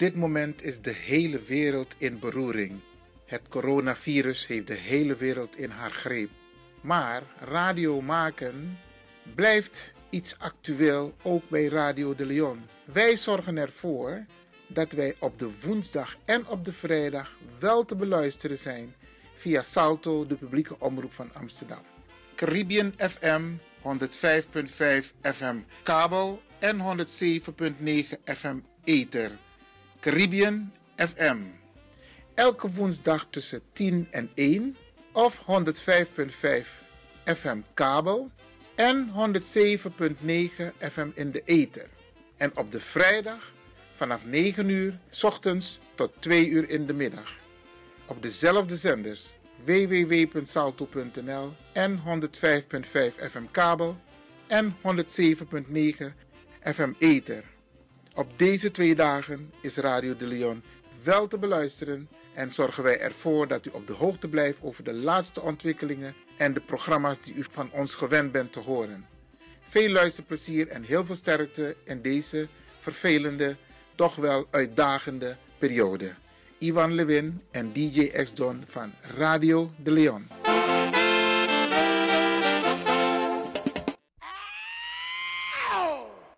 dit moment is de hele wereld in beroering. Het coronavirus heeft de hele wereld in haar greep. Maar radio maken blijft iets actueel ook bij Radio de Leon. Wij zorgen ervoor dat wij op de woensdag en op de vrijdag wel te beluisteren zijn via Salto, de publieke omroep van Amsterdam. Caribbean FM 105.5 FM kabel en 107.9 FM ether. Caribbean FM. Elke woensdag tussen 10 en 1 of 105.5 FM kabel en 107.9 FM in de ether. En op de vrijdag vanaf 9 uur s ochtends tot 2 uur in de middag. Op dezelfde zenders www.salto.nl en 105.5 FM kabel en 107.9 FM ether. Op deze twee dagen is Radio de Leon wel te beluisteren en zorgen wij ervoor dat u op de hoogte blijft over de laatste ontwikkelingen en de programma's die u van ons gewend bent te horen. Veel luisterplezier en heel veel sterkte in deze vervelende, toch wel uitdagende periode. Ivan Lewin en DJ X-Don van Radio de Leon.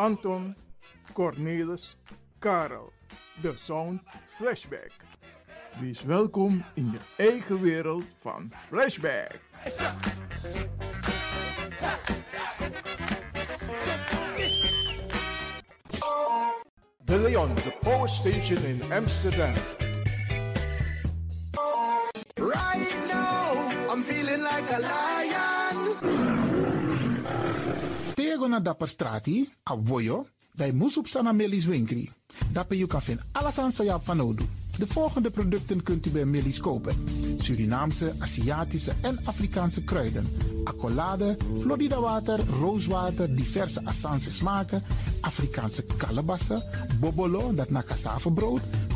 Anton, Cornelis, Karel. De Sound Flashback. Wees welkom in je eigen wereld van Flashback. De Leon, de power station in Amsterdam. Right now, I'm feeling like a lion. Tego na dapper strati, a voyo, dai musup sana melis winkri. Dapper you vinden alles aan Odu. De volgende producten kunt u bij Millie's kopen. Surinaamse, Aziatische en Afrikaanse kruiden. Accolade, Florida water, rooswater, diverse Assange smaken. Afrikaanse kalebassen, bobolo, dat na brood,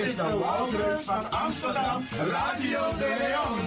Is de Wouders van Amsterdam, Radio de Leon.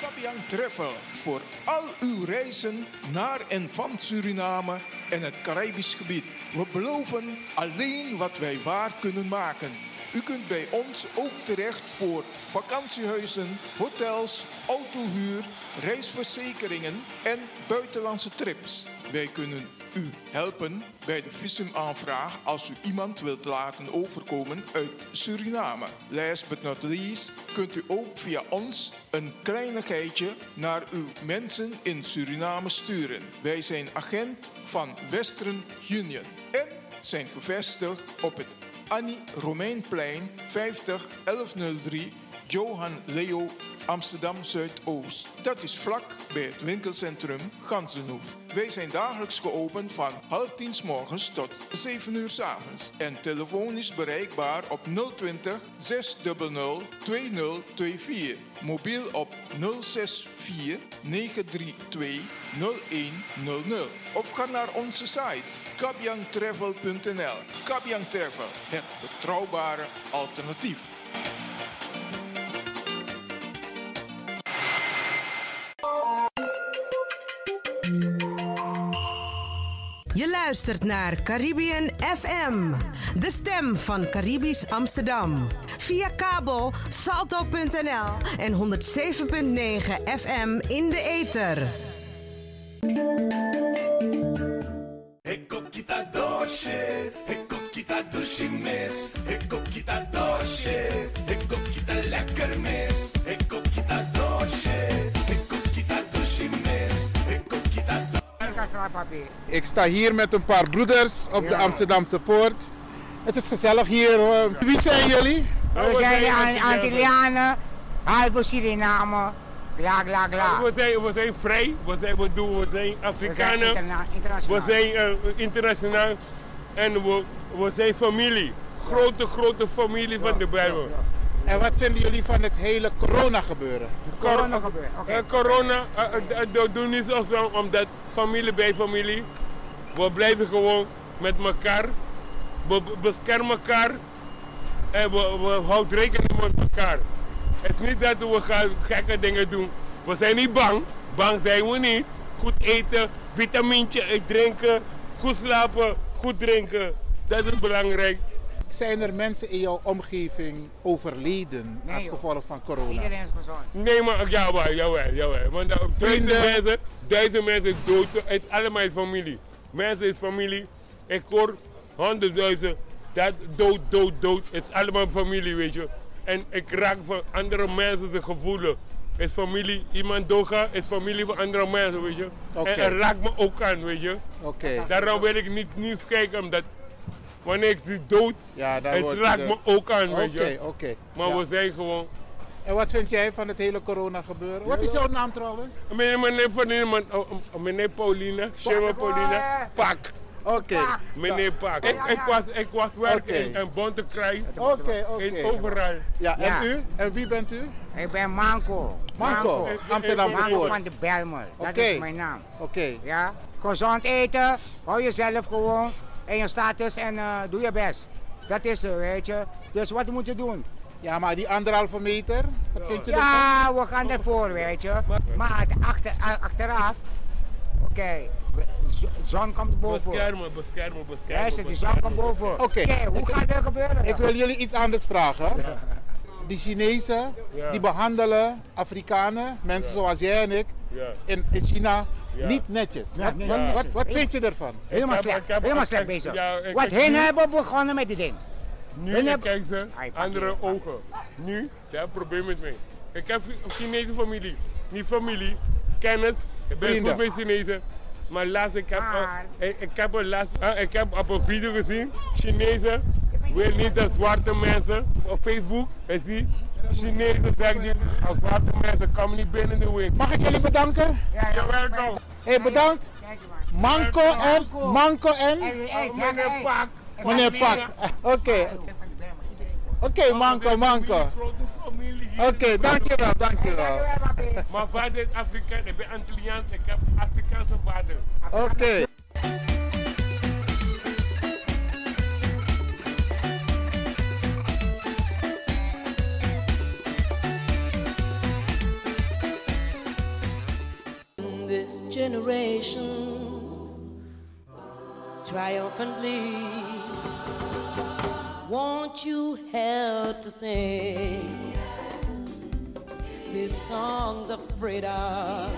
Kabian Travel voor al uw reizen naar en van Suriname en het Caribisch gebied. We beloven alleen wat wij waar kunnen maken. U kunt bij ons ook terecht voor vakantiehuizen, hotels, autohuur, reisverzekeringen en buitenlandse trips. Wij kunnen u helpen bij de visumaanvraag als u iemand wilt laten overkomen uit Suriname. Last but not least kunt u ook via ons een kleinigheidje naar uw mensen in Suriname sturen. Wij zijn agent van Western Union en zijn gevestigd op het Annie Romeinplein 50 1103 Johan Leo Amsterdam Zuidoost. Dat is vlak bij het winkelcentrum Gansenhoef. Wij zijn dagelijks geopend van half tien s morgens tot 7 uur s avonds. En telefonisch bereikbaar op 020 600 2024. Mobiel op 064 932 0100. Of ga naar onze site kabyangtravel.nl. Kabyang Travel, het betrouwbare alternatief. Luistert naar Caribbean FM, de stem van Caribisch Amsterdam. Via kabel salto.nl en 107.9 FM in de ether. Eko kita dushimis, eko kita doshe, eko kita lekker mis, Ik sta hier met een paar broeders op de Amsterdamse Poort. Het is gezellig hier hoor. Wie zijn jullie? We zijn An- Antillianen, halve Suriname, gla gla gla. We zijn, we zijn vrij, we zijn, we doen, we zijn We zijn Afrikanen, interna- we internationaal. zijn eh, internationaal en we, we zijn familie. Grote, grote familie van de Bijbel. En wat vinden jullie van het hele corona gebeuren? Corona gebeurt. Oké. Eh, corona, eh, eh, dat doen niet zo zo, omdat familie bij familie. We blijven gewoon met elkaar. We be- beschermen elkaar. En we, we houden rekening met elkaar. Het is niet dat we gaan gekke dingen doen. We zijn niet bang. Bang zijn we niet. Goed eten, vitamintje drinken, goed slapen, goed drinken. Dat is belangrijk. Zijn er mensen in jouw omgeving overleden Nee, als gevolg van corona? Iedereen is gezond. Nee, maar jawel, jawel, jawel. Want uh, duizend mensen, duizend mensen dood, het is allemaal familie. Mensen is familie. Ik hoor honderdduizend, dat dood, dood, dood. Het is allemaal familie, weet je. En ik raak van andere mensen de gevoelens. Het is familie, iemand doodgaat, het is familie van andere mensen, weet je. Oké. En het raakt me ook aan, weet je. Oké. Daarom wil ik niet nieuws kijken, omdat wanneer ik zie dood, Ja, daar het wordt raakt de- me ook aan, weet Oké, je. oké. Maar Ja. we zijn gewoon En wat vind jij van het hele corona gebeuren? Wat is jouw naam trouwens? Meneer, meneer, meneer, meneer, oh, meneer Paulina, Shema Paulina, Pak. Oké. Meneer Pak. Ik, ik, was, ik was werken Oké. in, in Bontekrij, Oké, oké. in overal. Ja, en Ja. u? En wie bent u? Ik ben Manco. Marco, Amsterdamse Manco van de Belmer. Dat Oké. is mijn naam. Oké. Ja? Gezond eten, hou jezelf gewoon in je status en eh, doe je best. Dat is het, weet je. Dus wat moet je doen? Ja, maar die anderhalve meter, wat vind je ervan? Ja, we gaan ervoor, weet je. Maar het achter, achteraf, oké, z- zon komt boven. Beschermen, beschermen, beschermen. Luister, die zon komt boven. Oké. hoe gaat dat gebeuren? Ik wil jullie iets anders vragen. Die Chinezen, Ja. die behandelen Afrikanen, mensen zoals jij en ik, Ja. in, in China. Niet netjes. Wat, wat, wat, wat vind je ervan? Helemaal heb- slecht, heb- helemaal slecht bezig. Wat hen nu- hebben begonnen met die ding. Nu heb- kijk ze, andere ogen. Nu, daar een probleem met mij. Ik heb een Chinese familie. Niet familie, kennis. Ik ben Vrienden. goed met Chinezen. Maar laatst, ik heb, eh, ik, ik heb, een laatst, eh, ik heb op een video gezien, Chinezen wil niet dat zwarte mensen op Facebook. En zie, Chinezen zeggen niet, als zwarte mensen komen niet binnen de winkel. Mag ik jullie bedanken? Ja, Ja, welkom. Hey, bedankt. Kijk maar. Manco en, Manco. Manco en, meneer Pak. meneer Pak. Oké, oké, Manco, Manco. Oké, dankjewel, dankjewel. Mijn vader is Afrikaan, ik ben Antilliaans, ik heb Afrikaanse vader. Oké. Generation triumphantly. Won't you help to sing these songs of freedom?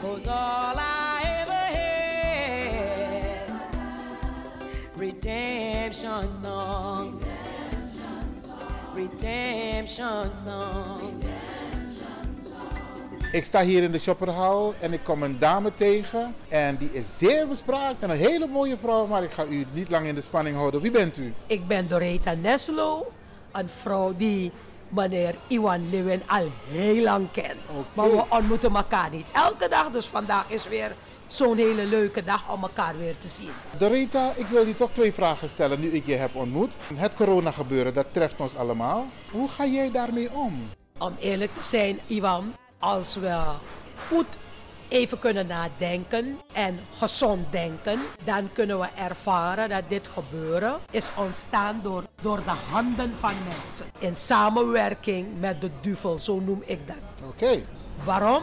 Cause all I ever had, redemption song, redemption song. Ik sta hier in de shopperhal en ik kom een dame tegen. En die is zeer bespraakt en een hele mooie vrouw. Maar ik ga u niet lang in de spanning houden. Wie bent u? Ik ben Doreta Neslo, een vrouw die meneer Iwan Lewin al heel lang kent. Maar we ontmoeten elkaar niet elke dag. Dus vandaag is weer zo'n hele leuke dag om elkaar weer te zien. Doreta, ik wil je toch twee vragen stellen nu ik je heb ontmoet. Het corona gebeuren, dat treft ons allemaal. Hoe ga jij daarmee om? Om eerlijk te zijn, Iwan, als we goed even kunnen nadenken en gezond denken, dan kunnen we ervaren dat dit gebeuren is ontstaan door, door de handen van mensen. In samenwerking met de duivel, zo noem ik dat. Oké. Waarom?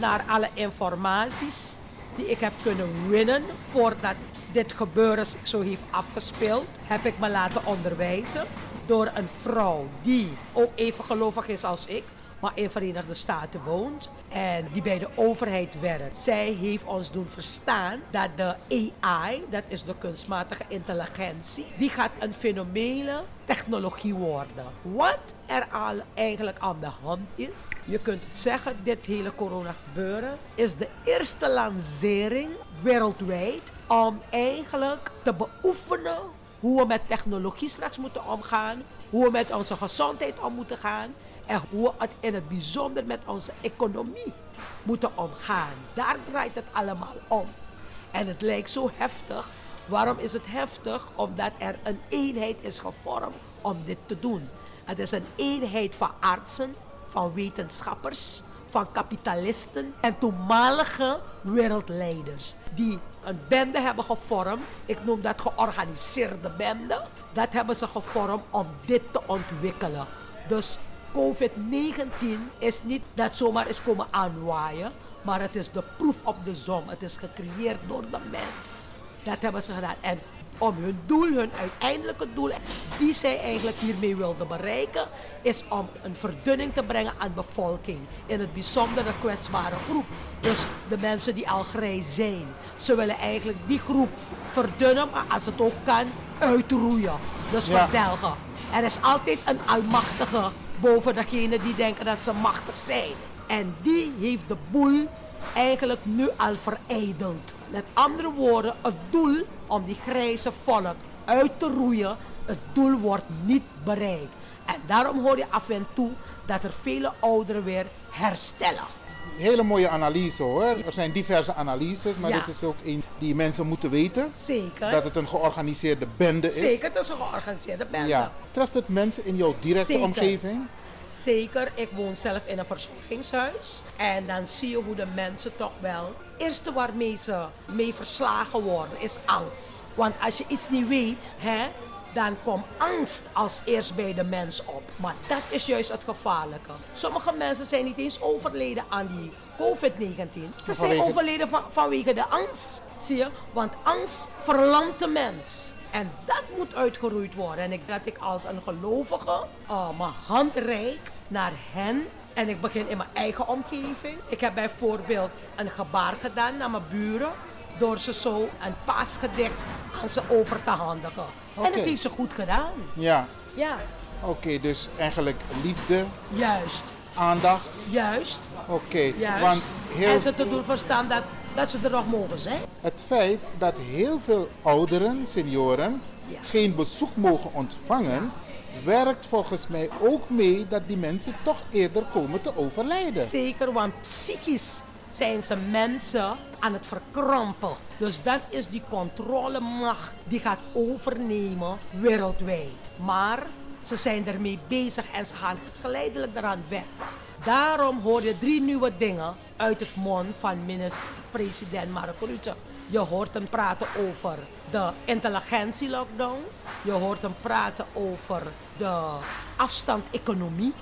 Naar alle informaties die ik heb kunnen winnen voordat dit gebeuren zich zo heeft afgespeeld, heb ik me laten onderwijzen door een vrouw die ook even gelovig is als ik, maar in Verenigde Staten woont en die bij de overheid werkt. Zij heeft ons doen verstaan dat de AI, dat is de kunstmatige intelligentie, die gaat een fenomene technologie worden. Wat er al eigenlijk aan de hand is, je kunt het zeggen, dit hele corona gebeuren is de eerste lancering wereldwijd om eigenlijk te beoefenen hoe we met technologie straks moeten omgaan, hoe we met onze gezondheid om moeten gaan en hoe we het in het bijzonder met onze economie moeten omgaan. Daar draait het allemaal om. En het lijkt zo heftig. Waarom is het heftig? Omdat er een eenheid is gevormd om dit te doen. Het is een eenheid van artsen, van wetenschappers, van kapitalisten en toenmalige wereldleiders. Die een bende hebben gevormd. Ik noem dat georganiseerde bende. Dat hebben ze gevormd om dit te ontwikkelen. Dus COVID-19 is niet dat zomaar is komen aanwaaien, maar het is de proef op de som. Het is gecreëerd door de mens. Dat hebben ze gedaan. En om hun doel, hun uiteindelijke doel, die zij eigenlijk hiermee wilden bereiken, is om een verdunning te brengen aan de bevolking. In het bijzonder de kwetsbare groep. Dus de mensen die al grijs zijn. Ze willen eigenlijk die groep verdunnen, maar als het ook kan, uitroeien. Dus Ja. verdelgen. Er is altijd een almachtige boven degene die denken dat ze machtig zijn. En die heeft de boel eigenlijk nu al verijdeld. Met andere woorden, het doel om die grijze volk uit te roeien, het doel wordt niet bereikt. En daarom hoor je af en toe dat er vele ouderen weer herstellen. Hele mooie analyse hoor. Er zijn diverse analyses, maar Ja. dit is ook een die mensen moeten weten. Zeker. Dat het een georganiseerde bende is. Zeker, het is een georganiseerde bende. Ja. Treft het mensen in jouw directe Zeker. omgeving? Zeker, ik woon zelf in een verzorgingshuis. En dan zie je hoe de mensen toch wel. Het eerste waarmee ze mee verslagen worden is angst. Want als je iets niet weet, hè, dan komt angst als eerst bij de mens op. Maar dat is juist het gevaarlijke. Sommige mensen zijn niet eens overleden aan die COVID-19. Ze zijn overleden van, vanwege de angst. Zie je? Want angst verlamt de mens. En dat moet uitgeroeid worden. En ik, dat ik als een gelovige uh, mijn hand reik naar hen. En ik begin in mijn eigen omgeving. Ik heb bijvoorbeeld een gebaar gedaan naar mijn buren. Door ze zo een paasgedicht aan ze over te handigen. En het heeft ze goed gedaan. Ja. Ja, Oké, dus eigenlijk liefde, juist. aandacht. Juist. Oké, Juist. want heel En ze te doen verstaan dat, dat ze er nog mogen zijn. het feit dat heel veel ouderen, senioren, Ja. geen bezoek mogen ontvangen, werkt volgens mij ook mee dat die mensen toch eerder komen te overlijden. Zeker, want psychisch zijn ze mensen aan het verkrampen. Dus dat is die controlemacht die gaat overnemen wereldwijd. Maar ze zijn ermee bezig en ze gaan geleidelijk eraan werken. Daarom hoor je drie nieuwe dingen uit het mond van minister-president Mark Rutte. Je hoort hem praten over de intelligentie-lockdown. Je hoort hem praten over de afstand-economie.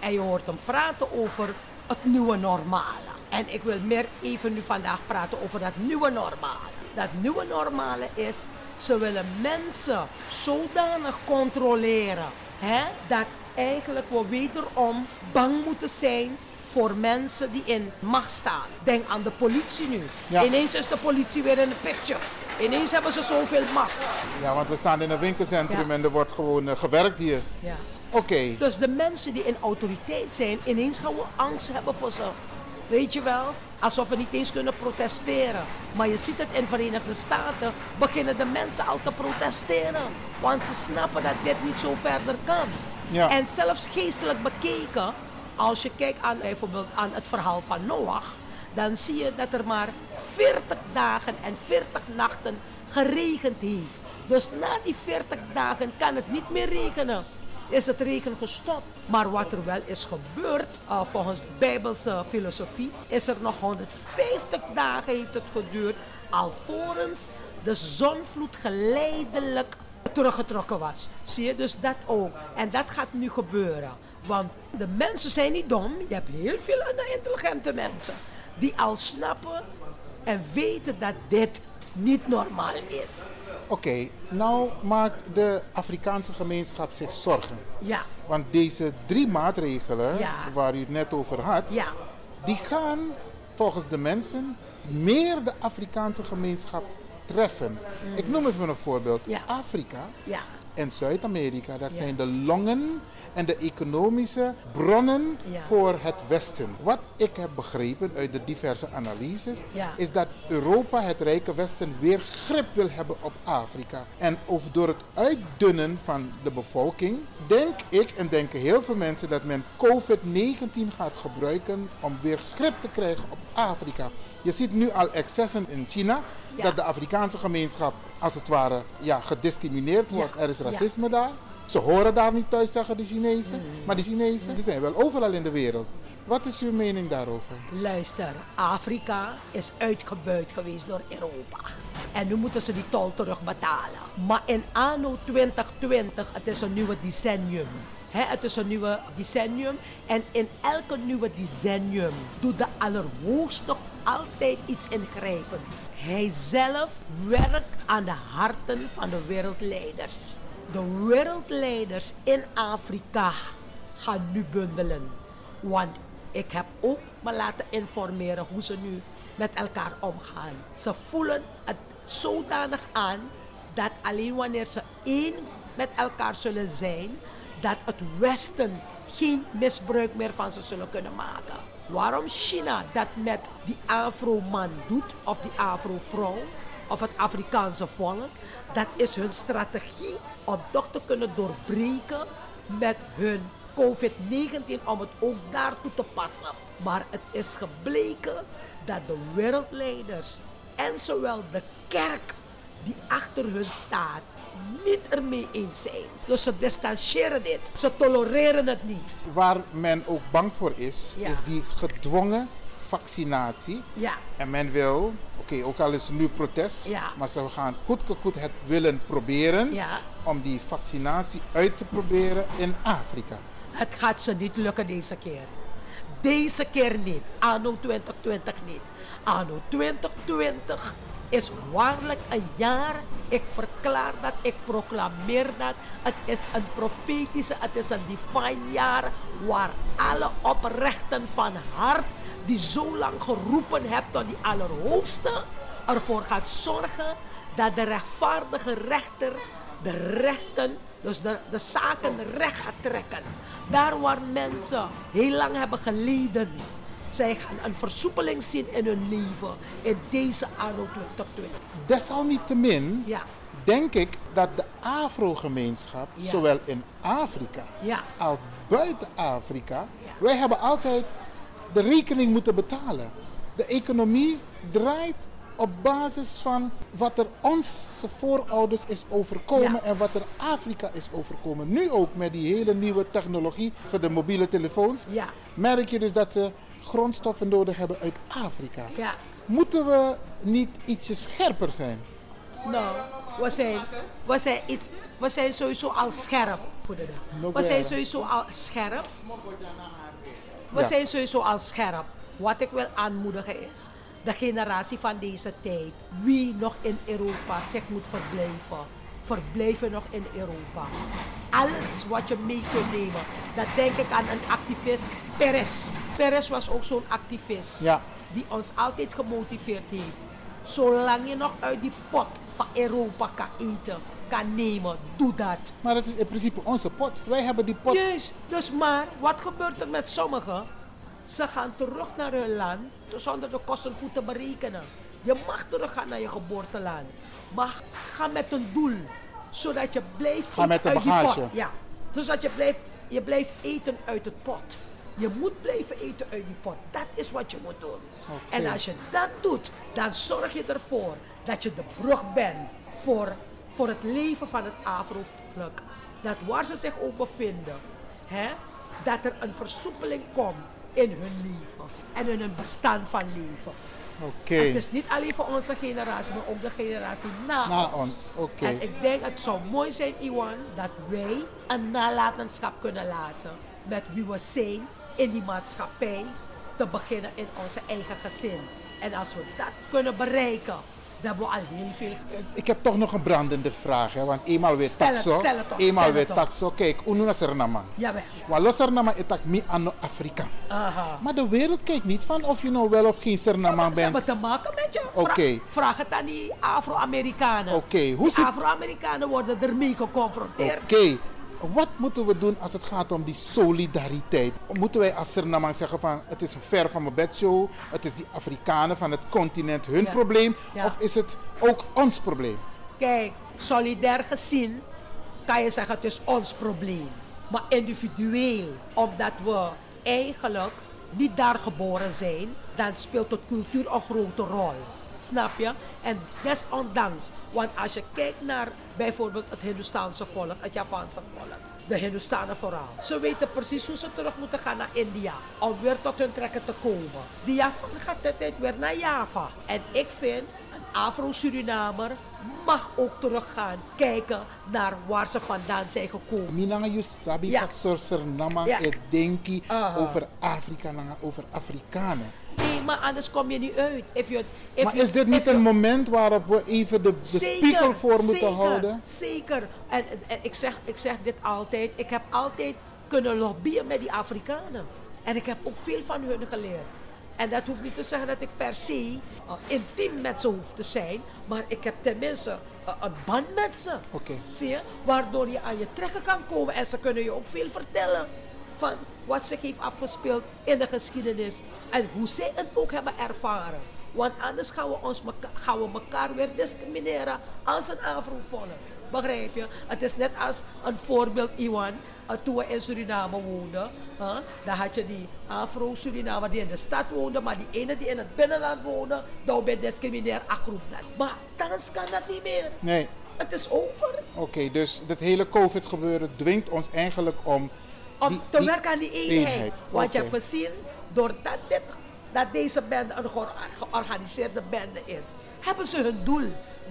En je hoort hem praten over het nieuwe normale. En ik wil meer even nu vandaag praten over dat nieuwe normale. Dat nieuwe normale is, ze willen mensen zodanig controleren hè, dat eigenlijk we wederom bang moeten zijn voor mensen die in macht staan. Denk aan de politie nu. Ja. Ineens is de politie weer in de picture. Ineens hebben ze zoveel macht. Ja, want we staan in een winkelcentrum Ja. en er wordt gewoon eh, gewerkt hier. Ja. Oké, Dus de mensen die in autoriteit zijn, ineens gaan we angst hebben voor ze. Weet je wel? Alsof we niet eens kunnen protesteren. Maar je ziet het in de Verenigde Staten, beginnen de mensen al te protesteren. Want ze snappen dat dit niet zo verder kan. Ja. En zelfs geestelijk bekeken, als je kijkt aan bijvoorbeeld aan het verhaal van Noach, dan zie je dat er maar 40 dagen en 40 nachten geregend heeft. Dus na die 40 dagen kan het niet meer regenen. Is het regen gestopt. Maar wat er wel is gebeurd, uh, volgens de Bijbelse filosofie, is er nog 150 dagen heeft het geduurd, alvorens de zonvloed geleidelijk teruggetrokken was. Zie je, dus dat ook. En dat gaat nu gebeuren. Want de mensen zijn niet dom. Je hebt heel veel intelligente mensen die al snappen en weten dat dit niet normaal is. Oké. Nou maakt de Afrikaanse gemeenschap zich zorgen. Ja, Want deze drie maatregelen Ja. waar u het net over had, ja, die gaan volgens de mensen meer de Afrikaanse gemeenschap treffen. Ik noem even een voorbeeld. Ja. Afrika ja, en Zuid-Amerika, dat zijn de longen en de economische bronnen Ja. voor het Westen. Wat ik heb begrepen uit de diverse analyses, Ja. is dat Europa, het rijke Westen, weer grip wil hebben op Afrika. En of door het uitdunnen van de bevolking, denk ik en denken heel veel mensen dat men COVID-19 gaat gebruiken om weer grip te krijgen op Afrika. Je ziet nu al excessen in China, Ja. dat de Afrikaanse gemeenschap als het ware ja, gediscrimineerd wordt. Ja. Er is Ja. racisme daar. Ze horen daar niet thuis, zeggen de Chinezen. Maar die Chinezen die zijn wel overal in de wereld. Wat is uw mening daarover? Luister, Afrika is uitgebuit geweest door Europa. En nu moeten ze die tol terugbetalen. Maar in anno 2020, het is een nieuwe decennium. Hè, het is een nieuwe decennium. En in elke nieuwe decennium doet de Allerhoogste altijd iets ingrijpends. Hij zelf werkt aan de harten van de wereldleiders. De wereldleiders in Afrika gaan nu bundelen. Want ik heb ook me laten informeren hoe ze nu met elkaar omgaan. Ze voelen het zodanig aan dat alleen wanneer ze één met elkaar zullen zijn, dat het Westen geen misbruik meer van ze zullen kunnen maken. Waarom China dat met die Afro-man doet, of die Afro-vrouw, of het Afrikaanse volk, dat is hun strategie om toch te kunnen doorbreken met hun COVID-19 om het ook daartoe te passen. Maar het is gebleken dat de wereldleiders en zowel de kerk die achter hun staat niet ermee eens zijn. Dus ze distancieren dit. Ze tolereren het niet. Waar men ook bang voor is, Ja. is die gedwongen vaccinatie. Ja, En men wil, oké, ook al is er nu protest, Ja. maar ze gaan goed het willen proberen Ja. om die vaccinatie uit te proberen in Afrika. het gaat ze niet lukken deze keer. Deze keer niet. Anno 2020 niet. Anno 2020 is waarlijk een jaar. Ik verklaar dat, ik proclameer dat. Het is een profetische, het is een divine jaar waar alle oprechten van hart die zo lang geroepen hebt tot die Allerhoogste ervoor gaat zorgen dat de rechtvaardige rechter de rechten, dus de, de zaken recht gaat trekken. Daar waar mensen heel lang hebben geleden, zij gaan een versoepeling zien in hun leven in deze anno 2020. Desalniettemin Ja, denk ik dat de Afro-gemeenschap, Ja. zowel in Afrika ja, als buiten Afrika, wij hebben altijd de rekening moeten betalen. De economie draait op basis van wat er onze voorouders is overkomen Ja. en wat er Afrika is overkomen. Nu ook met die hele nieuwe technologie voor de mobiele telefoons, ja, merk je dus dat ze grondstoffen nodig hebben uit Afrika. ja. Moeten we niet ietsje scherper zijn? Nou, we zijn, we zijn, iets, we zijn sowieso al scherp. We zijn sowieso al scherp. We Ja. zijn sowieso al scherp. Wat ik wil aanmoedigen is de generatie van deze tijd, wie nog in Europa zich moet verblijven, verblijven nog in Europa. Alles wat je mee kunt nemen, dat denk ik aan een activist, Perez. Perez was ook zo'n activist Ja. die ons altijd gemotiveerd heeft. Zolang je nog uit die pot van Europa kan eten, kan nemen, doe dat. Maar het is in principe onze pot. Wij hebben die pot. Juist, dus maar wat gebeurt er met sommigen? Ze gaan terug naar hun land zonder de kosten goed te berekenen. Je mag teruggaan naar je geboorteland, maar ga met een doel, zodat je blijft Ga met uit die pot. Ja, zodat je blijft, je blijft eten uit het pot. Je moet blijven eten uit die pot. Dat is wat je moet doen. En als je dat doet, dan zorg je ervoor dat je de brug bent voor, voor het leven van het Afro-volk. Dat waar ze zich ook bevinden, hè, dat er een versoepeling komt in hun leven en in hun bestaan van leven. Oké. Het is niet alleen voor onze generatie, maar ook de generatie na, Na ons. ons, oké. En ik denk het zou mooi zijn, Iwan, dat wij een nalatenschap kunnen laten met wie we zijn in die maatschappij, te beginnen in onze eigen gezin. En als we dat kunnen bereiken, dan hebben we al heel veel. Ik heb toch nog een brandende vraag, hè? want eenmaal weer Stel het, taxo. stel het op, eenmaal stel weer het taxo. Kijk, ununa sernama. Jawel. Walo sernama itak mi ano Afrika. Aha. Maar de wereld kijkt niet van of je nou wel of geen sernama hebben, ze bent. hebben te maken met je. Oké. Vraag het aan die Afro-Amerikanen. Oké, hoe zit- Afro-Amerikanen worden ermee geconfronteerd. Oké, wat moeten we doen als het gaat om die solidariteit? Moeten wij als Surinamers zeggen van het is een ver van mijn bedshow, het is die Afrikanen van het continent hun Ja. probleem, Ja. of is het ook ons probleem? Kijk, solidair gezien kan je zeggen het is ons probleem. Maar individueel, omdat we eigenlijk niet daar geboren zijn, dan speelt het cultuur een grote rol. Snap je? En desondanks, want als je kijkt naar bijvoorbeeld het Hindoestaanse volk, het Javaanse volk, de Hindoestanen vooral. Ze weten precies hoe ze terug moeten gaan naar India om weer tot hun trekken te komen. Die Javan gaat altijd weer naar Java. En ik vind, een Afro-Surinamer mag ook teruggaan kijken naar waar ze vandaan zijn gekomen. Minanga you sabi Ja. et denki Aha. over Afrika, over Afrikanen. Nee, maar anders kom je niet uit. If you, if Maar you- is dit niet you- een moment waarop we even de, de spiegel voor moeten zeker, houden? Zeker. En, en ik, zeg, ik zeg dit altijd. Ik heb altijd kunnen lobbyen met die Afrikanen. En ik heb ook veel van hun geleerd. En dat hoeft niet te zeggen dat ik per se uh, intiem met ze hoef te zijn. Maar ik heb tenminste uh, een band met ze. Oké. Zie je? Waardoor je aan je trekken kan komen. En ze kunnen je ook veel vertellen. Van wat zich heeft afgespeeld in de geschiedenis. En hoe zij het ook hebben ervaren. Want anders gaan we, ons gaan we elkaar weer discrimineren als een Afro-volk. Begrijp je? Het is net als een voorbeeld, Iwan. Uh, toen we in Suriname woonden, huh, dan had je die Afro-Surinamer die in de stad woonde, maar die ene die in het binnenland woonde, dan ben je discrimineer groep. Maar thans kan dat niet meer. Nee. Het is over. Oké, dus dit hele COVID-gebeuren dwingt ons eigenlijk om. Om die- te die werken aan die eenheid. Want je hebt gezien, doordat dit, dat deze bende een geor- georganiseerde bende is, hebben ze hun doel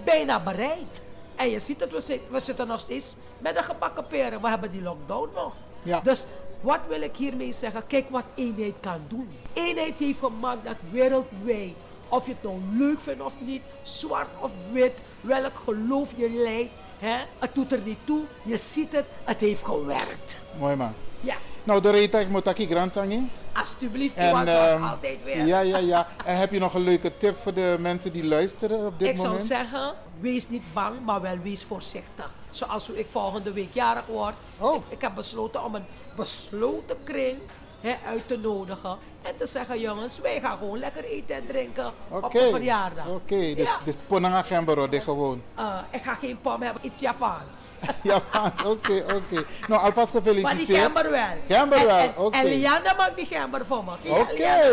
bijna bereikt. En je ziet het, we, zit- we zitten nog steeds met de gebakken peren. We hebben die lockdown nog. Ja. Dus wat wil ik hiermee zeggen? Kijk wat eenheid kan doen. Eenheid heeft gemaakt dat wereldwijd, of je het nou leuk vindt of niet, zwart of wit, welk geloof je leidt, hè, het doet er niet toe. Je ziet het, het heeft gewerkt. Mooi man. Ja, Nou, de reta ik moet taki grantangi. alsjeblieft, En ehm, altijd weer. ja, ja, ja. En heb je nog een leuke tip voor de mensen die luisteren op dit ik zou moment? zeggen, wees niet bang, maar wel wees voorzichtig. Zoals hoe ik volgende week jarig word. Oh. Ik, ik heb besloten om een besloten kring hè, uit te nodigen. En te zeggen, jongens, wij gaan gewoon lekker eten en drinken Oké. op een verjaardag. Oké, dus, Ja. dus Ponanga Gembero, dit gewoon. Eh, ik ga geen pom hebben, iets Javaans. Javaans, oké, oké. Nou, alvast maar die gefeliciteerd. gember wel. Gember En- wel, en- oké. En Lianda maakt die gember voor me. Oké,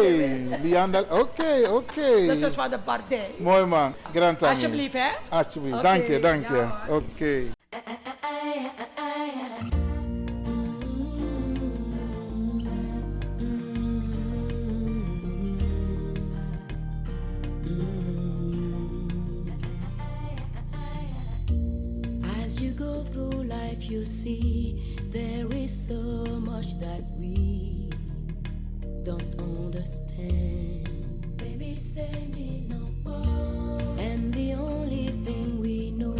Lianda oké, oké. Dat is van de partij. Mooi man, Grantangi. Alsjeblieft, hè? Alsjeblieft, Oké, dank je, dank je. ja, man. Oké. you go through life, you'll see there is so much that we don't understand. Baby, say me no more. And the only thing we know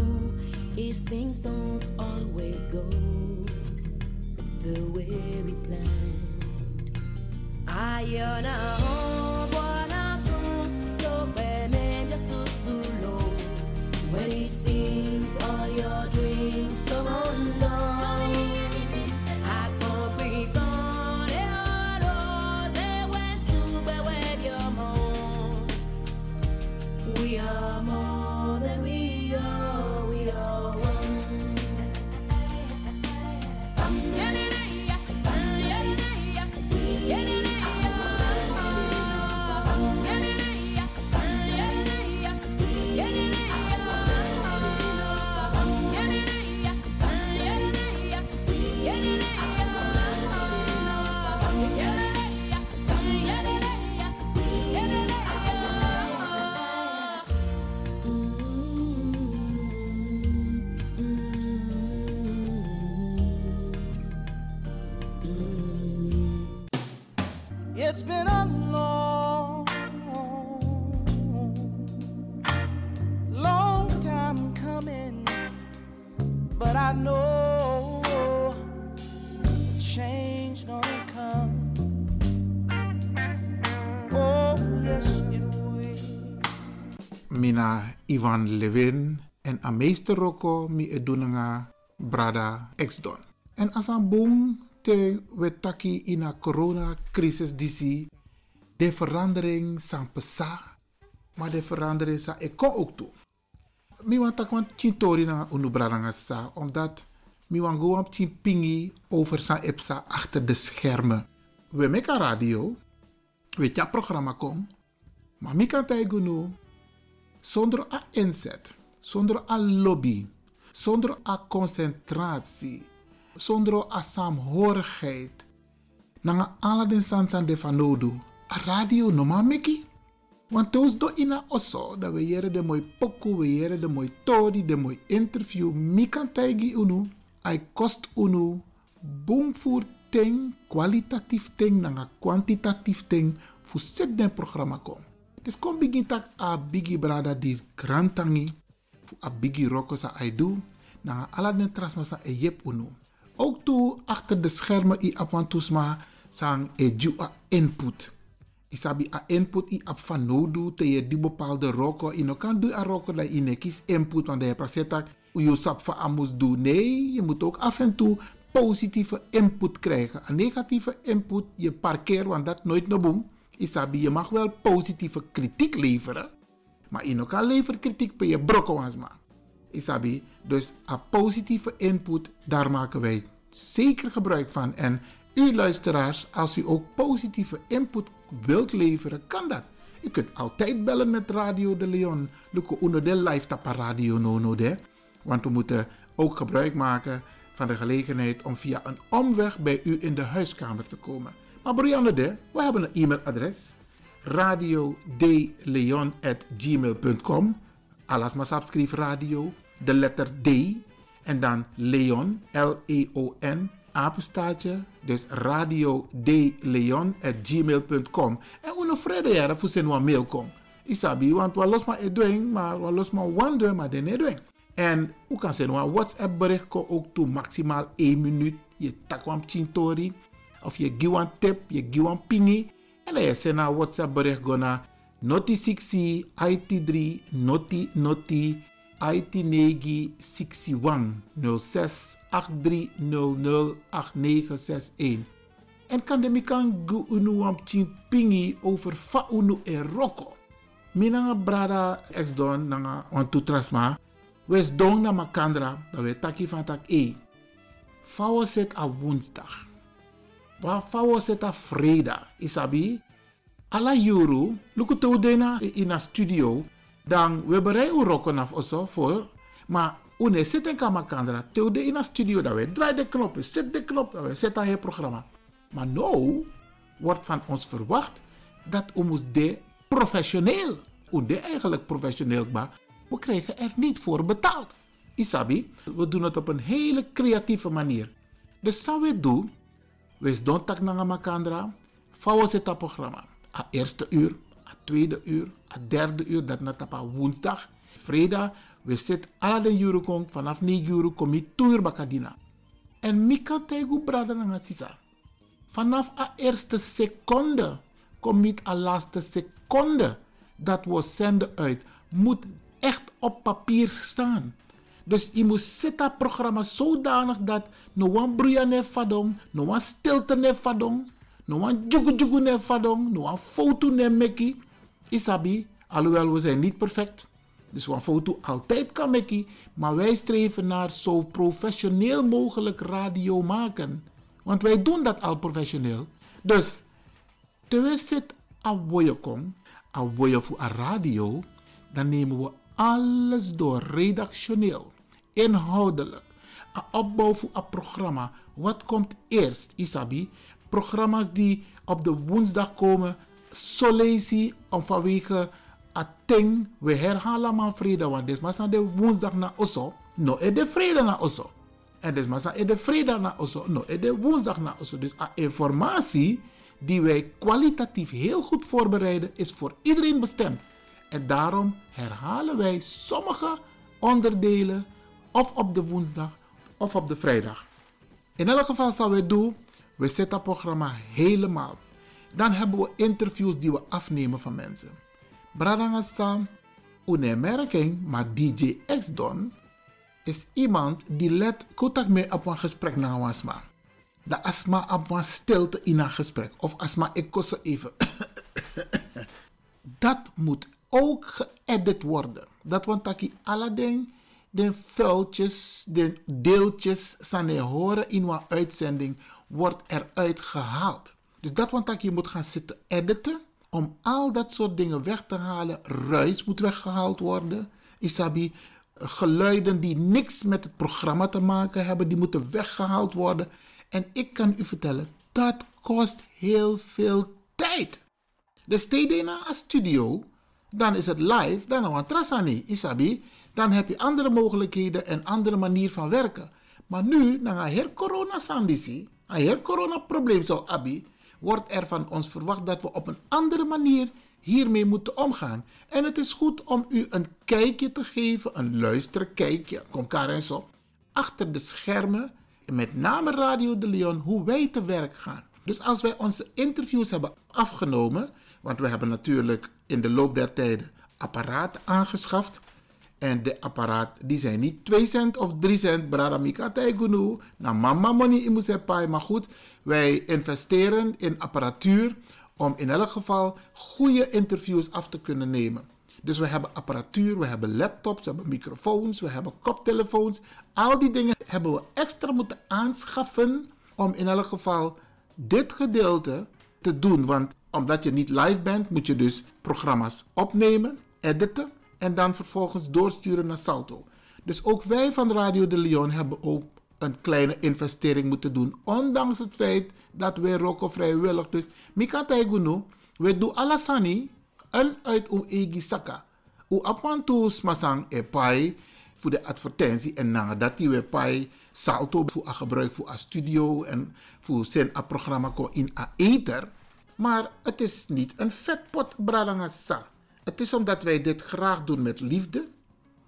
is things don't always go the way we planned. I, you're now. It's been a long, long time coming, but I know change gonna come. Oh, yes, it will. Mina Ivan Levin en a meester Rocco mi edunanga brada ex-don. En as te wetaki in a corona crisis disi, de verandering san pesa, maar de verandering sa eko ook toe. Mi tak want chintori na unu brada nga sa, omdat mi want go op pingi over sa epsa achter de schermen. We meka radio, we tja programma kom, maar mi kan tijgu nu, zonder a inzet, zonder a lobby, zonder a concentratie, zonder a saamhorigheid, nanga ala den sansan de fanodu, radio no ma meki. Want toos do ina oso, dat we jere de mooi poku, we jere de mooi tori, de mooi interview, mi kan taigi unu, ai kost unu, boom voor ting, kwalitatief ting, nanga kwantitatief ting, fu set den programma kom. Dus kom begin tak a bigi brada dis grantangi, fu a bigi roko sa ai do, nanga ala den trasma sa e yep unu. Ook toe achter de schermen i apantusma sang e ju a input. Isabi a input i ap van nodu te je die bepaalde roko. Ino kan du a roko dat je kies input want de prasetak je sap van amus doen. Nee, je moet ook af en toe positieve input krijgen. Een negatieve input je parkeer want dat nooit no boom. Isabi je mag wel positieve kritiek leveren. Maar je kan leveren kritiek per je brokkowansma. Isabi, dus a positieve input, daar maken wij zeker gebruik van. En u luisteraars, als u ook positieve input wilt leveren, kan dat. U kunt altijd bellen met Radio de Leon. Uno de live tapa radio no no de. Want we moeten ook gebruik maken van de gelegenheid om via een omweg bij u in de huiskamer te komen. Maar Brianne de, we hebben een e-mailadres. radiodeleon.gmail.com Alas subscribe radio, de letter D en dan Leon, L-E-O-N, apenstaartje, dus radio D Leon at gmail.com. En nog vrede jaren voor zijn mail kom. Isabi, want we los maar edwing, maar we los maar one doen, maar den edwing. En u kan zijn een WhatsApp bericht ook toe maximaal 1 minuut. Je takwam chintori, of je giwan tip, je giwan pingi. En dan je zijn WhatsApp bericht naar noti 6 IT3 noti noti IT negi 61 06 8300 8961. En kan de mikan pingi over fa unu e roko. Minanga brada ex don nanga on tu trasma. Wes don na makandra dat we taki van tak e. Fawo set a woensdag. Wa fawo set a vrijdag. Isabi? Alla juru, luku te dena in a studio, dan we berei u rokken af oso voor, maar une zit in kamakandra, te de in a studio, dat we draai de knop, zet de knop, dat we zetten het programma. Maar nou wordt van ons verwacht dat we moest de professioneel, de eigenlijk professioneel, maar we krijgen er niet voor betaald. Isabi, we doen het op een hele creatieve manier. Dus zou we doen, we doen tak na makandra, zit dat programma a eerste uur, a tweede uur, a derde uur, dat na tapa woensdag. Vrijdag, we zitten alle de vanaf 9 uur kom je 2 uur bakadina. En mi kan tegu brada sisa. Vanaf a eerste seconde kom niet de laatste seconde dat we zenden uit, moet echt op papier staan. Dus je moet zitten programma zodanig dat no one bruya ne fadong, no one stilte no one jugu jugu ne fadong, no one foto ne meki. Isabi, alhoewel we zijn niet perfect. Dus een foto altijd kan meki, maar wij streven naar zo professioneel mogelijk radio maken. Want wij doen dat al professioneel. Dus, terwijl zit a kom, a voor a radio, dan nemen we alles door redactioneel, inhoudelijk, een opbouw voor een programma. Wat komt eerst, Isabi? Programma's die op de woensdag komen, solezi om vanwege a ting, we herhalen maar vrede, want dit is de woensdag na osso, no e de vrede na osso. En dit is de vrede na osso, no e de woensdag na osso. Dus a informatie die wij kwalitatief heel goed voorbereiden, is voor iedereen bestemd. En daarom herhalen wij sommige onderdelen of op de woensdag of op de vrijdag. In elk geval zal we doen, we zetten het programma helemaal. Dan hebben we interviews die we afnemen van mensen. Bradangasa, een merking, maar DJ X Don is iemand die let contact mee op een gesprek na asma. De asma op een stilte in een gesprek. Of asma ik kost even. Dat moet ook geëdit worden. Dat want dat alle dingen, de vuiltjes, de deeltjes, zijn horen in een uitzending, wordt eruit gehaald. Dus dat want je moet gaan zitten editen om al dat soort dingen weg te halen. Ruis moet weggehaald worden. Isabi, geluiden die niks met het programma te maken hebben, die moeten weggehaald worden. En ik kan u vertellen, dat kost heel veel tijd. Dus steden naar een studio, dan is het live, dan een trasani, isabi. Dan heb je andere mogelijkheden en andere manier van werken. Maar nu, na her corona sandisi, een her corona probleem zou abi, wordt er van ons verwacht dat we op een andere manier hiermee moeten omgaan. En het is goed om u een kijkje te geven, een luisterkijkje, kom en zo, achter de schermen, met name Radio de Leon, hoe wij te werk gaan. Dus als wij onze interviews hebben afgenomen, want we hebben natuurlijk in de loop der tijden apparaten aangeschaft. En de apparaat, die zijn niet 2 cent of 3 cent, Bradamika na mama money Maar goed, wij investeren in apparatuur om in elk geval goede interviews af te kunnen nemen. Dus we hebben apparatuur, we hebben laptops, we hebben microfoons, we hebben koptelefoons. Al die dingen hebben we extra moeten aanschaffen om in elk geval dit gedeelte te doen. Want omdat je niet live bent, moet je dus programma's opnemen, editen en dan vervolgens doorsturen naar Salto. Dus ook wij van Radio de Leon hebben ook een kleine investering moeten doen. Ondanks het feit dat wij roken vrijwillig. Dus Mika Taigunu, we doen alasani en uit uw egi saka. U apwantu smasang e pai voor de advertentie en nadat die we pai salto voor gebruik voor a studio en voor zijn a programma in a ether. Maar het is niet een vetpot bralangasa. Het is omdat wij dit graag doen met liefde.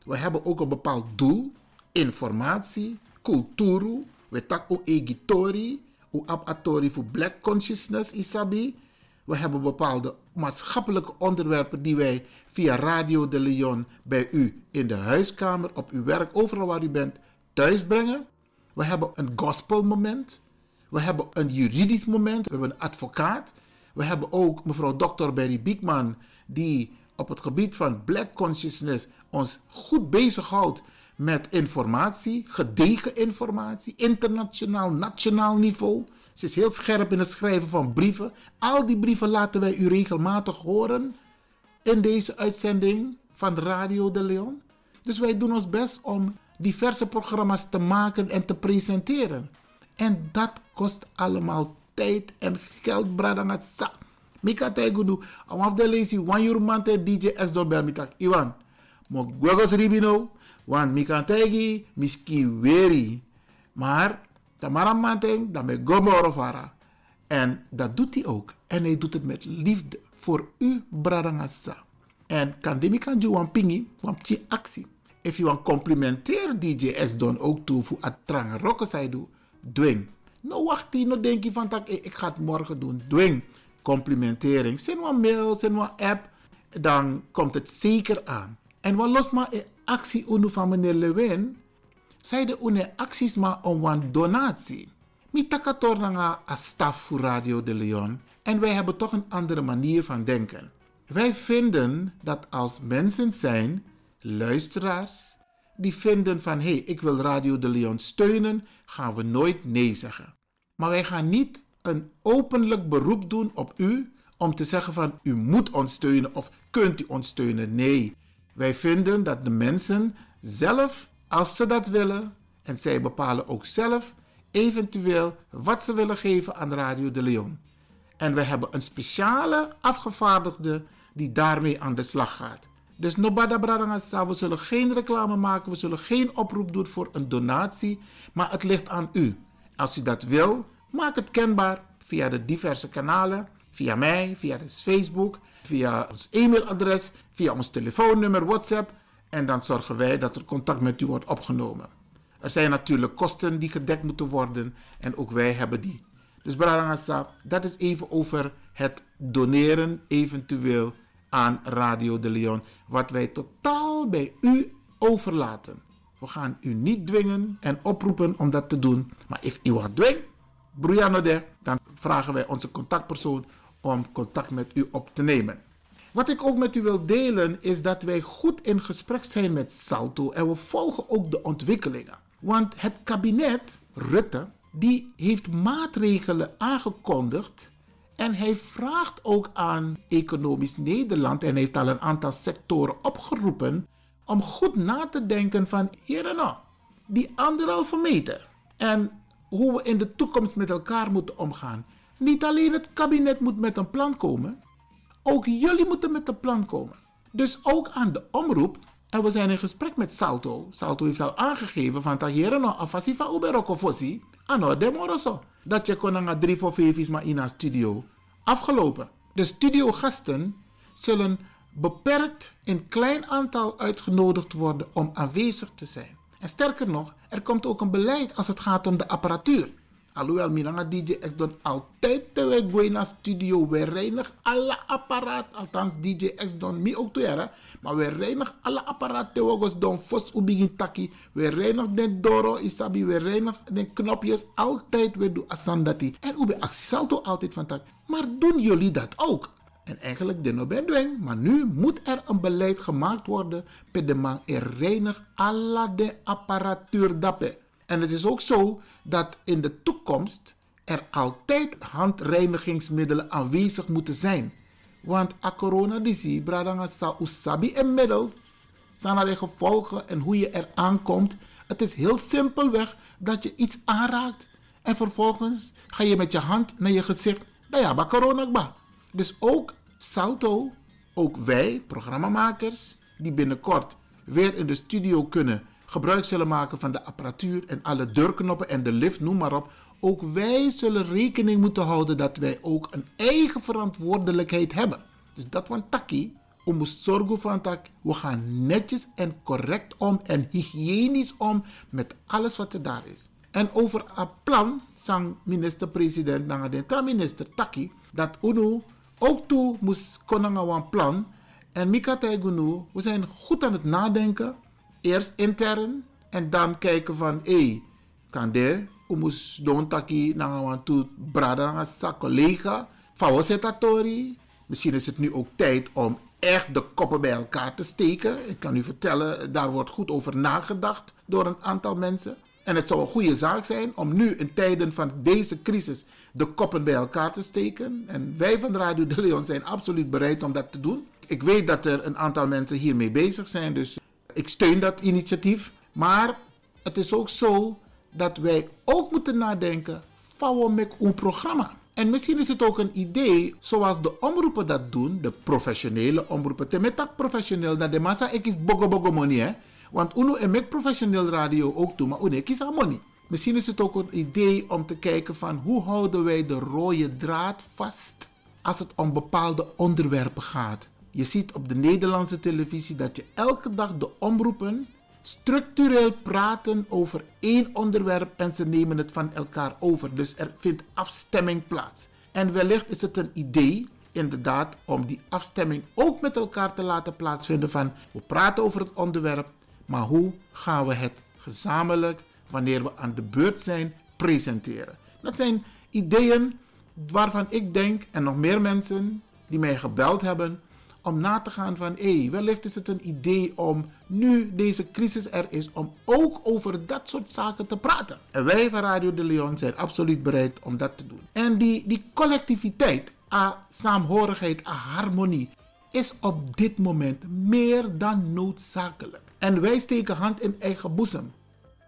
We hebben ook een bepaald doel, informatie, cultuur, we tak o egitori, o abatori voor black consciousness isabi. We hebben bepaalde maatschappelijke onderwerpen die wij via Radio de Leon bij u in de huiskamer, op uw werk, overal waar u bent, thuis brengen. We hebben een gospelmoment. We hebben een juridisch moment. We hebben een advocaat. We hebben ook mevrouw Dr. Berry Biekman, die op het gebied van black consciousness ons goed bezighoudt met informatie, gedegen informatie, internationaal, nationaal niveau. Ze is heel scherp in het schrijven van brieven. Al die brieven laten wij u regelmatig horen in deze uitzending van Radio de Leon. Dus wij doen ons best om diverse programma's te maken en te presenteren. En dat kost allemaal tijd en geld, bradangatsa. Mika tegudu, am de lazy one euro mante DJ X door mitak. Iwan, mo gwagos ribino, want mi kan tegi miski weri. Maar tamara manteng dan me gomoro fara. En dat doet hij ook. En hij doet het met liefde voor u, bradangasa. En kan demi kan ju wan pingi, wan pti actie. If you want complimenteer DJ X Don ook toe voor het trang rokken zij doe, dwing. No wacht no denk je van tak, ik ga het morgen doen. Dwing. Complimentering. Zin wat mail, zin wat app, dan komt het zeker aan. En wat los maar in actie unu van meneer Lewin, zij de une acties maar om een donatie. Mi takator nanga a staf voor Radio de Leon en wij hebben toch een andere manier van denken. Wij vinden dat als mensen zijn, luisteraars, die vinden van hé, hey, ik wil Radio de Leon steunen, gaan we nooit nee zeggen. Maar wij gaan niet een openlijk beroep doen op u om te zeggen van u moet ons steunen of kunt u ons steunen. Nee, wij vinden dat de mensen zelf, als ze dat willen, en zij bepalen ook zelf eventueel wat ze willen geven aan Radio de Leon. En we hebben een speciale afgevaardigde die daarmee aan de slag gaat. Dus Nobada Bradangasa, we zullen geen reclame maken, we zullen geen oproep doen voor een donatie, maar het ligt aan u. Als u dat wil, maak het kenbaar via de diverse kanalen, via mij, via Facebook, via ons e-mailadres, via ons telefoonnummer, WhatsApp. En dan zorgen wij dat er contact met u wordt opgenomen. Er zijn natuurlijk kosten die gedekt moeten worden en ook wij hebben die. Dus Bradangasa, dat is even over het doneren eventueel aan Radio de Leon, wat wij totaal bij u overlaten. We gaan u niet dwingen en oproepen om dat te doen, maar if u wat dwingt, de, dan vragen wij onze contactpersoon om contact met u op te nemen. Wat ik ook met u wil delen is dat wij goed in gesprek zijn met Salto en we volgen ook de ontwikkelingen. Want het kabinet Rutte die heeft maatregelen aangekondigd en hij vraagt ook aan Economisch Nederland en heeft al een aantal sectoren opgeroepen om goed na te denken van hier en nou, die anderhalve meter en hoe we in de toekomst met elkaar moeten omgaan. Niet alleen het kabinet moet met een plan komen, ook jullie moeten met een plan komen. Dus ook aan de omroep. En we zijn in gesprek met Salto. Salto heeft al aangegeven van dat hier nog afasi van Uberoko Fossi. Ano demoroso. Dat je kon naar drie voor vijf maar in een studio. Afgelopen. De studiogasten zullen beperkt in klein aantal uitgenodigd worden om aanwezig te zijn. En sterker nog, er komt ook een beleid als het gaat om de apparatuur. Alhoewel Minanga DJ X dan altijd te we naar studio. We reinigen alle apparaat. Althans DJ X don mi ook toe Maar we reinigen alle apparaat te we don fos. We reinigen doro isabi. We reinigen knopjes. Altijd we doen asandati. En ube salto altijd van tak. Maar doen jullie dat ook? En eigenlijk de nobedwing. Maar nu moet er een beleid gemaakt worden. Per de man er reinig alle de apparatuur dappen. En het is ook zo dat in de toekomst er altijd handreinigingsmiddelen aanwezig moeten zijn. Want a corona disi, bradanga sa usabi inmiddels, zijn er gevolgen en hoe je er aankomt. Het is heel simpelweg dat je iets aanraakt en vervolgens ga je met je hand naar je gezicht. Nou ja, corona ba. Dus ook Salto, ook wij, programmamakers, die binnenkort weer in de studio kunnen gebruik zullen maken van de apparatuur en alle deurknoppen en de lift, noem maar op. Ook wij zullen rekening moeten houden dat wij ook een eigen verantwoordelijkheid hebben. Dus dat van taki, moeten zorgen van tak, we gaan netjes en correct om en hygiënisch om met alles wat er daar is. En over een plan, sang minister-president, naar de minister Taki, dat UNO ook toe moest konnen een plan. En Mika Taigunu, we zijn goed aan het nadenken eerst intern en dan kijken van hé, hey, kan de umus don taki na want toe sa collega fawosetatori. Misschien is het nu ook tijd om echt de koppen bij elkaar te steken. Ik kan u vertellen, daar wordt goed over nagedacht door een aantal mensen. En het zou een goede zaak zijn om nu in tijden van deze crisis de koppen bij elkaar te steken. En wij van Radio de Leon zijn absoluut bereid om dat te doen. Ik weet dat er een aantal mensen hiermee bezig zijn, dus ik steun dat initiatief. Maar het is ook zo dat wij ook moeten nadenken van met een programma. En misschien is het ook een idee, zoals de omroepen dat doen, de professionele omroepen. Met dat professioneel, dat de massa ik is bogo bogo money, hè. Want uno en met professioneel radio ook doen, maar is aan money. Misschien is het ook een idee om te kijken van hoe houden wij de rode draad vast als het om bepaalde onderwerpen gaat. Je ziet op de Nederlandse televisie dat je elke dag de omroepen structureel praten over één onderwerp en ze nemen het van elkaar over. Dus er vindt afstemming plaats. En wellicht is het een idee, inderdaad, om die afstemming ook met elkaar te laten plaatsvinden van we praten over het onderwerp, maar hoe gaan we het gezamenlijk, wanneer we aan de beurt zijn, presenteren. Dat zijn ideeën waarvan ik denk, en nog meer mensen die mij gebeld hebben, om na te gaan van hé, hey, wellicht is het een idee om nu deze crisis er is, om ook over dat soort zaken te praten. En wij van Radio de Leon zijn absoluut bereid om dat te doen. En die, die collectiviteit, a saamhorigheid, a harmonie, is op dit moment meer dan noodzakelijk. En wij steken hand in eigen boezem.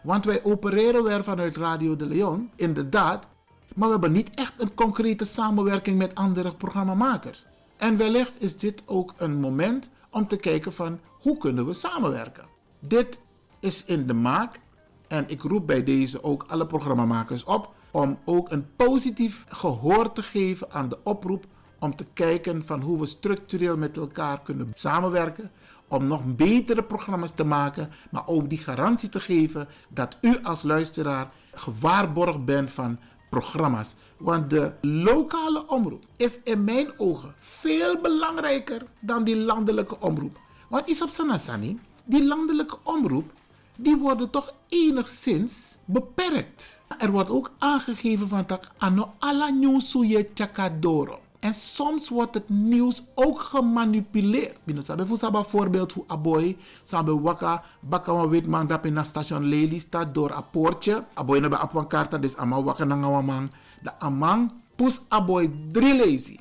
Want wij opereren weer vanuit Radio de Leon, inderdaad, maar we hebben niet echt een concrete samenwerking met andere programmamakers. En wellicht is dit ook een moment om te kijken van hoe kunnen we samenwerken. Dit is in de maak en ik roep bij deze ook alle programmamakers op om ook een positief gehoor te geven aan de oproep om te kijken van hoe we structureel met elkaar kunnen samenwerken om nog betere programma's te maken, maar ook die garantie te geven dat u als luisteraar gewaarborgd bent van programma's. Want de lokale omroep is in mijn ogen veel belangrijker dan die landelijke omroep. Want is op Sanasani, die landelijke omroep, die worden toch enigszins beperkt. Er wordt ook aangegeven van dat ano nieuws je chakadoro. En soms wordt het nieuws ook gemanipuleerd. Binnen sabe fu saba voorbeeld voor aboy, sabe waka baka wa wit man dat in station Lely staat door een poortje. Aboy na ba apwan karta dus ama waka na ngawamang. De amang pus aboy drie lazy.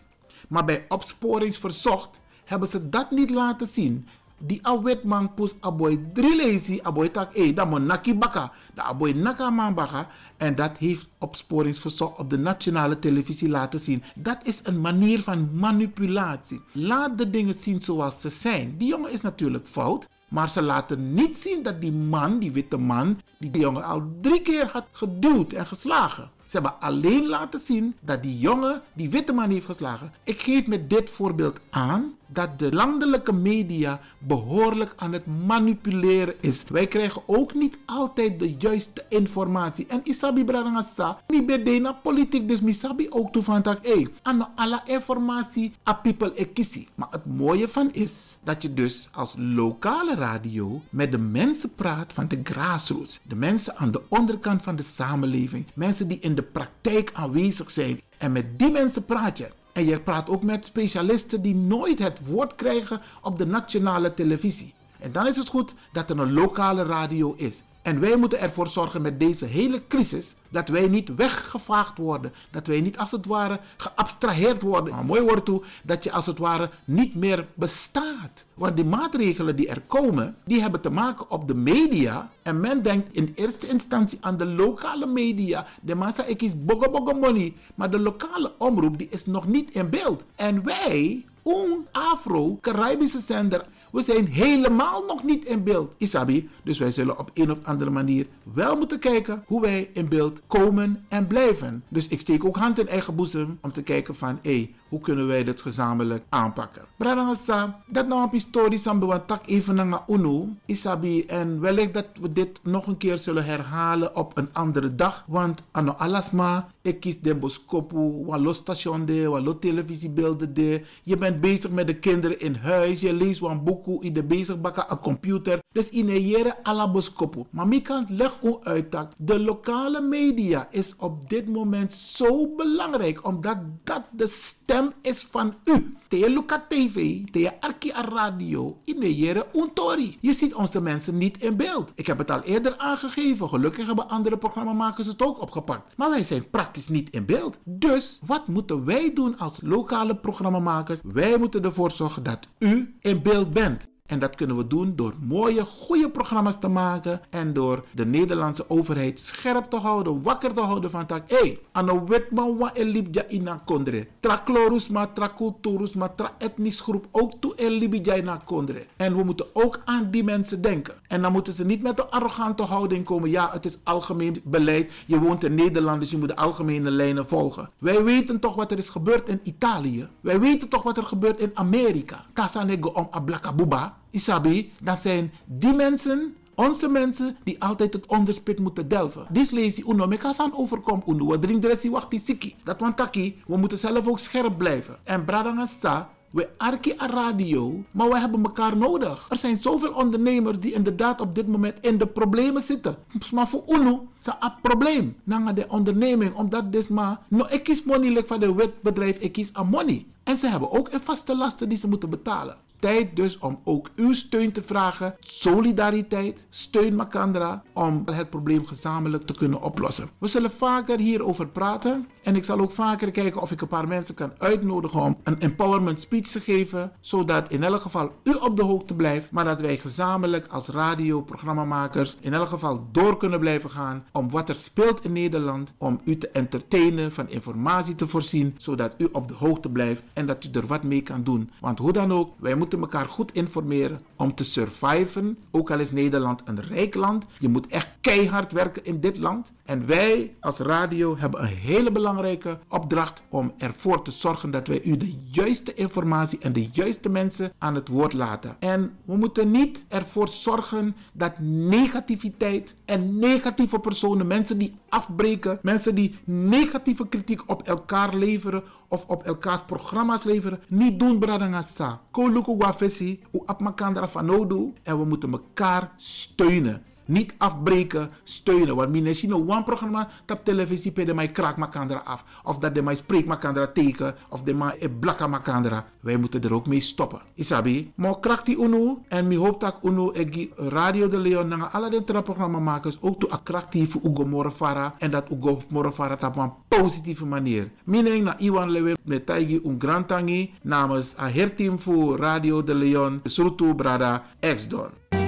Maar bij opsporingsverzocht hebben ze dat niet laten zien. Die awet man pus aboy drie lazy aboy tak eh dat mo naki baka. Da aboy naka man baka. En dat heeft opsporingsverzoek op de nationale televisie laten zien. Dat is een manier van manipulatie. Laat de dingen zien zoals ze zijn. Die jongen is natuurlijk fout. Maar ze laten niet zien dat die man, die witte man, die, die jongen al drie keer had geduwd en geslagen. Ze hebben alleen laten zien dat die jongen die witte man heeft geslagen. Ik geef met dit voorbeeld aan dat de landelijke media behoorlijk aan het manipuleren is. Wij krijgen ook niet altijd de juiste informatie. En isabi brangasa, mi bedena politiek dus misabi ook toe van hey, aan alle informatie a people ekisi. Maar het mooie van is dat je dus als lokale radio met de mensen praat van de grassroots. De mensen aan de onderkant van de samenleving. Mensen die in de praktijk aanwezig zijn. En met die mensen praat je. En je praat ook met specialisten die nooit het woord krijgen op de nationale televisie. En dan is het goed dat er een lokale radio is. En wij moeten ervoor zorgen met deze hele crisis dat wij niet weggevaagd worden. Dat wij niet als het ware geabstraheerd worden. Maar mooi wordt toe dat je als het ware niet meer bestaat. Want die maatregelen die er komen, die hebben te maken op de media. En men denkt in eerste instantie aan de lokale media. De massa ik is bogo bogo money. Maar de lokale omroep die is nog niet in beeld. En wij, een Afro-Caribische zender we zijn helemaal nog niet in beeld, Isabi. Dus wij zullen op een of andere manier wel moeten kijken hoe wij in beeld komen en blijven. Dus ik steek ook hand in eigen boezem om te kijken van, hé, hoe kunnen wij dit gezamenlijk aanpakken? Bradangasa, dat nou een historisch tak even naar UNO, Isabi. En wellicht dat we dit nog een keer zullen herhalen op een andere dag. Want ano alasma, ik kies den boskopu, walo station de, walo televisiebeelden de. Je bent bezig met de kinderen in huis, je leest een boek, in de bezig bakken een computer. Dus in een alla boskopu. Maar mi kan leg u uit dat de lokale media is op dit moment zo belangrijk, omdat dat de stem is van u. Te Luca TV, te Arki Radio, in de Jere Untori. Je ziet onze mensen niet in beeld. Ik heb het al eerder aangegeven. Gelukkig hebben andere programmamakers het ook opgepakt. Maar wij zijn praktisch niet in beeld. Dus wat moeten wij doen als lokale programmamakers? Wij moeten ervoor zorgen dat u in beeld bent. En dat kunnen we doen door mooie, goede programma's te maken. En door de Nederlandse overheid scherp te houden, wakker te houden van. Hé, hey, ano wetman wa elibja ina kondre. Tra chlorus ma, tra culturus ma, tra etnisch groep ook toe elibja ina kondre. En we moeten ook aan die mensen denken. En dan moeten ze niet met een arrogante houding komen. Ja, het is algemeen beleid. Je woont in Nederland, dus je moet de algemene lijnen volgen. Wij weten toch wat er is gebeurd in Italië. Wij weten toch wat er gebeurt in Amerika. Tasanego om ablakabuba. Isabi, dat zijn die mensen onze mensen die altijd het onderspit moeten delven. Dit lees je uno mekasan overkom uno. We drinken wacht siki. Dat want taki, we moeten zelf ook scherp blijven. En bradangasa, we arki a radio, maar we hebben elkaar nodig. Er zijn zoveel ondernemers die inderdaad op dit moment in de problemen zitten. Maar voor UNO is een probleem. Na de onderneming, omdat dit maar... No, ik kies money van de wetbedrijf, ik kies money. En ze hebben ook een vaste lasten die ze moeten betalen. Tijd dus om ook uw steun te vragen. Solidariteit, steun Makandra om het probleem gezamenlijk te kunnen oplossen. We zullen vaker hierover praten. En ik zal ook vaker kijken of ik een paar mensen kan uitnodigen om een empowerment speech te geven. Zodat in elk geval u op de hoogte blijft. Maar dat wij gezamenlijk als radioprogrammamakers in elk geval door kunnen blijven gaan. Om wat er speelt in Nederland. Om u te entertainen, van informatie te voorzien. Zodat u op de hoogte blijft en dat u er wat mee kan doen. Want hoe dan ook, wij moeten elkaar goed informeren om te surviven. Ook al is Nederland een rijk land. Je moet echt keihard werken in dit land. En wij als radio hebben een hele belangrijke opdracht om ervoor te zorgen dat wij u de juiste informatie en de juiste mensen aan het woord laten. En we moeten niet ervoor zorgen dat negativiteit en negatieve personen, mensen die afbreken, mensen die negatieve kritiek op elkaar leveren of op elkaars programma's leveren, niet doen bradangasa. Ko luku wafesi, u ap makandra fanodu en we moeten elkaar steunen. Niet afbreken, steunen. Want misschien een programma op televisie pe de mij kraak makandra af. Of dat de mij spreek makandra tegen. Of de mij blakka makandra. Wij moeten er ook mee stoppen. Isabi. Maar kraak die UNO. En mi hoop dat UNO egi Radio de Leon. Na alle de programma makers ook toe attractief Ugo Morfara. En dat Ugo Morfara op een positieve manier. Mineng na Iwan Lewe met Taigi un. Namens a herteam voor Radio de Leon. Surtout Brada X-Don.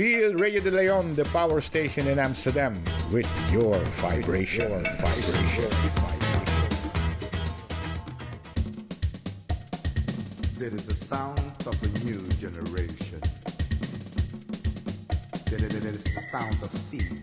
Feel Radio de Leon, the power station in Amsterdam, with your vibration. Your vibration. There is a sound of a new generation. There is the sound of sea.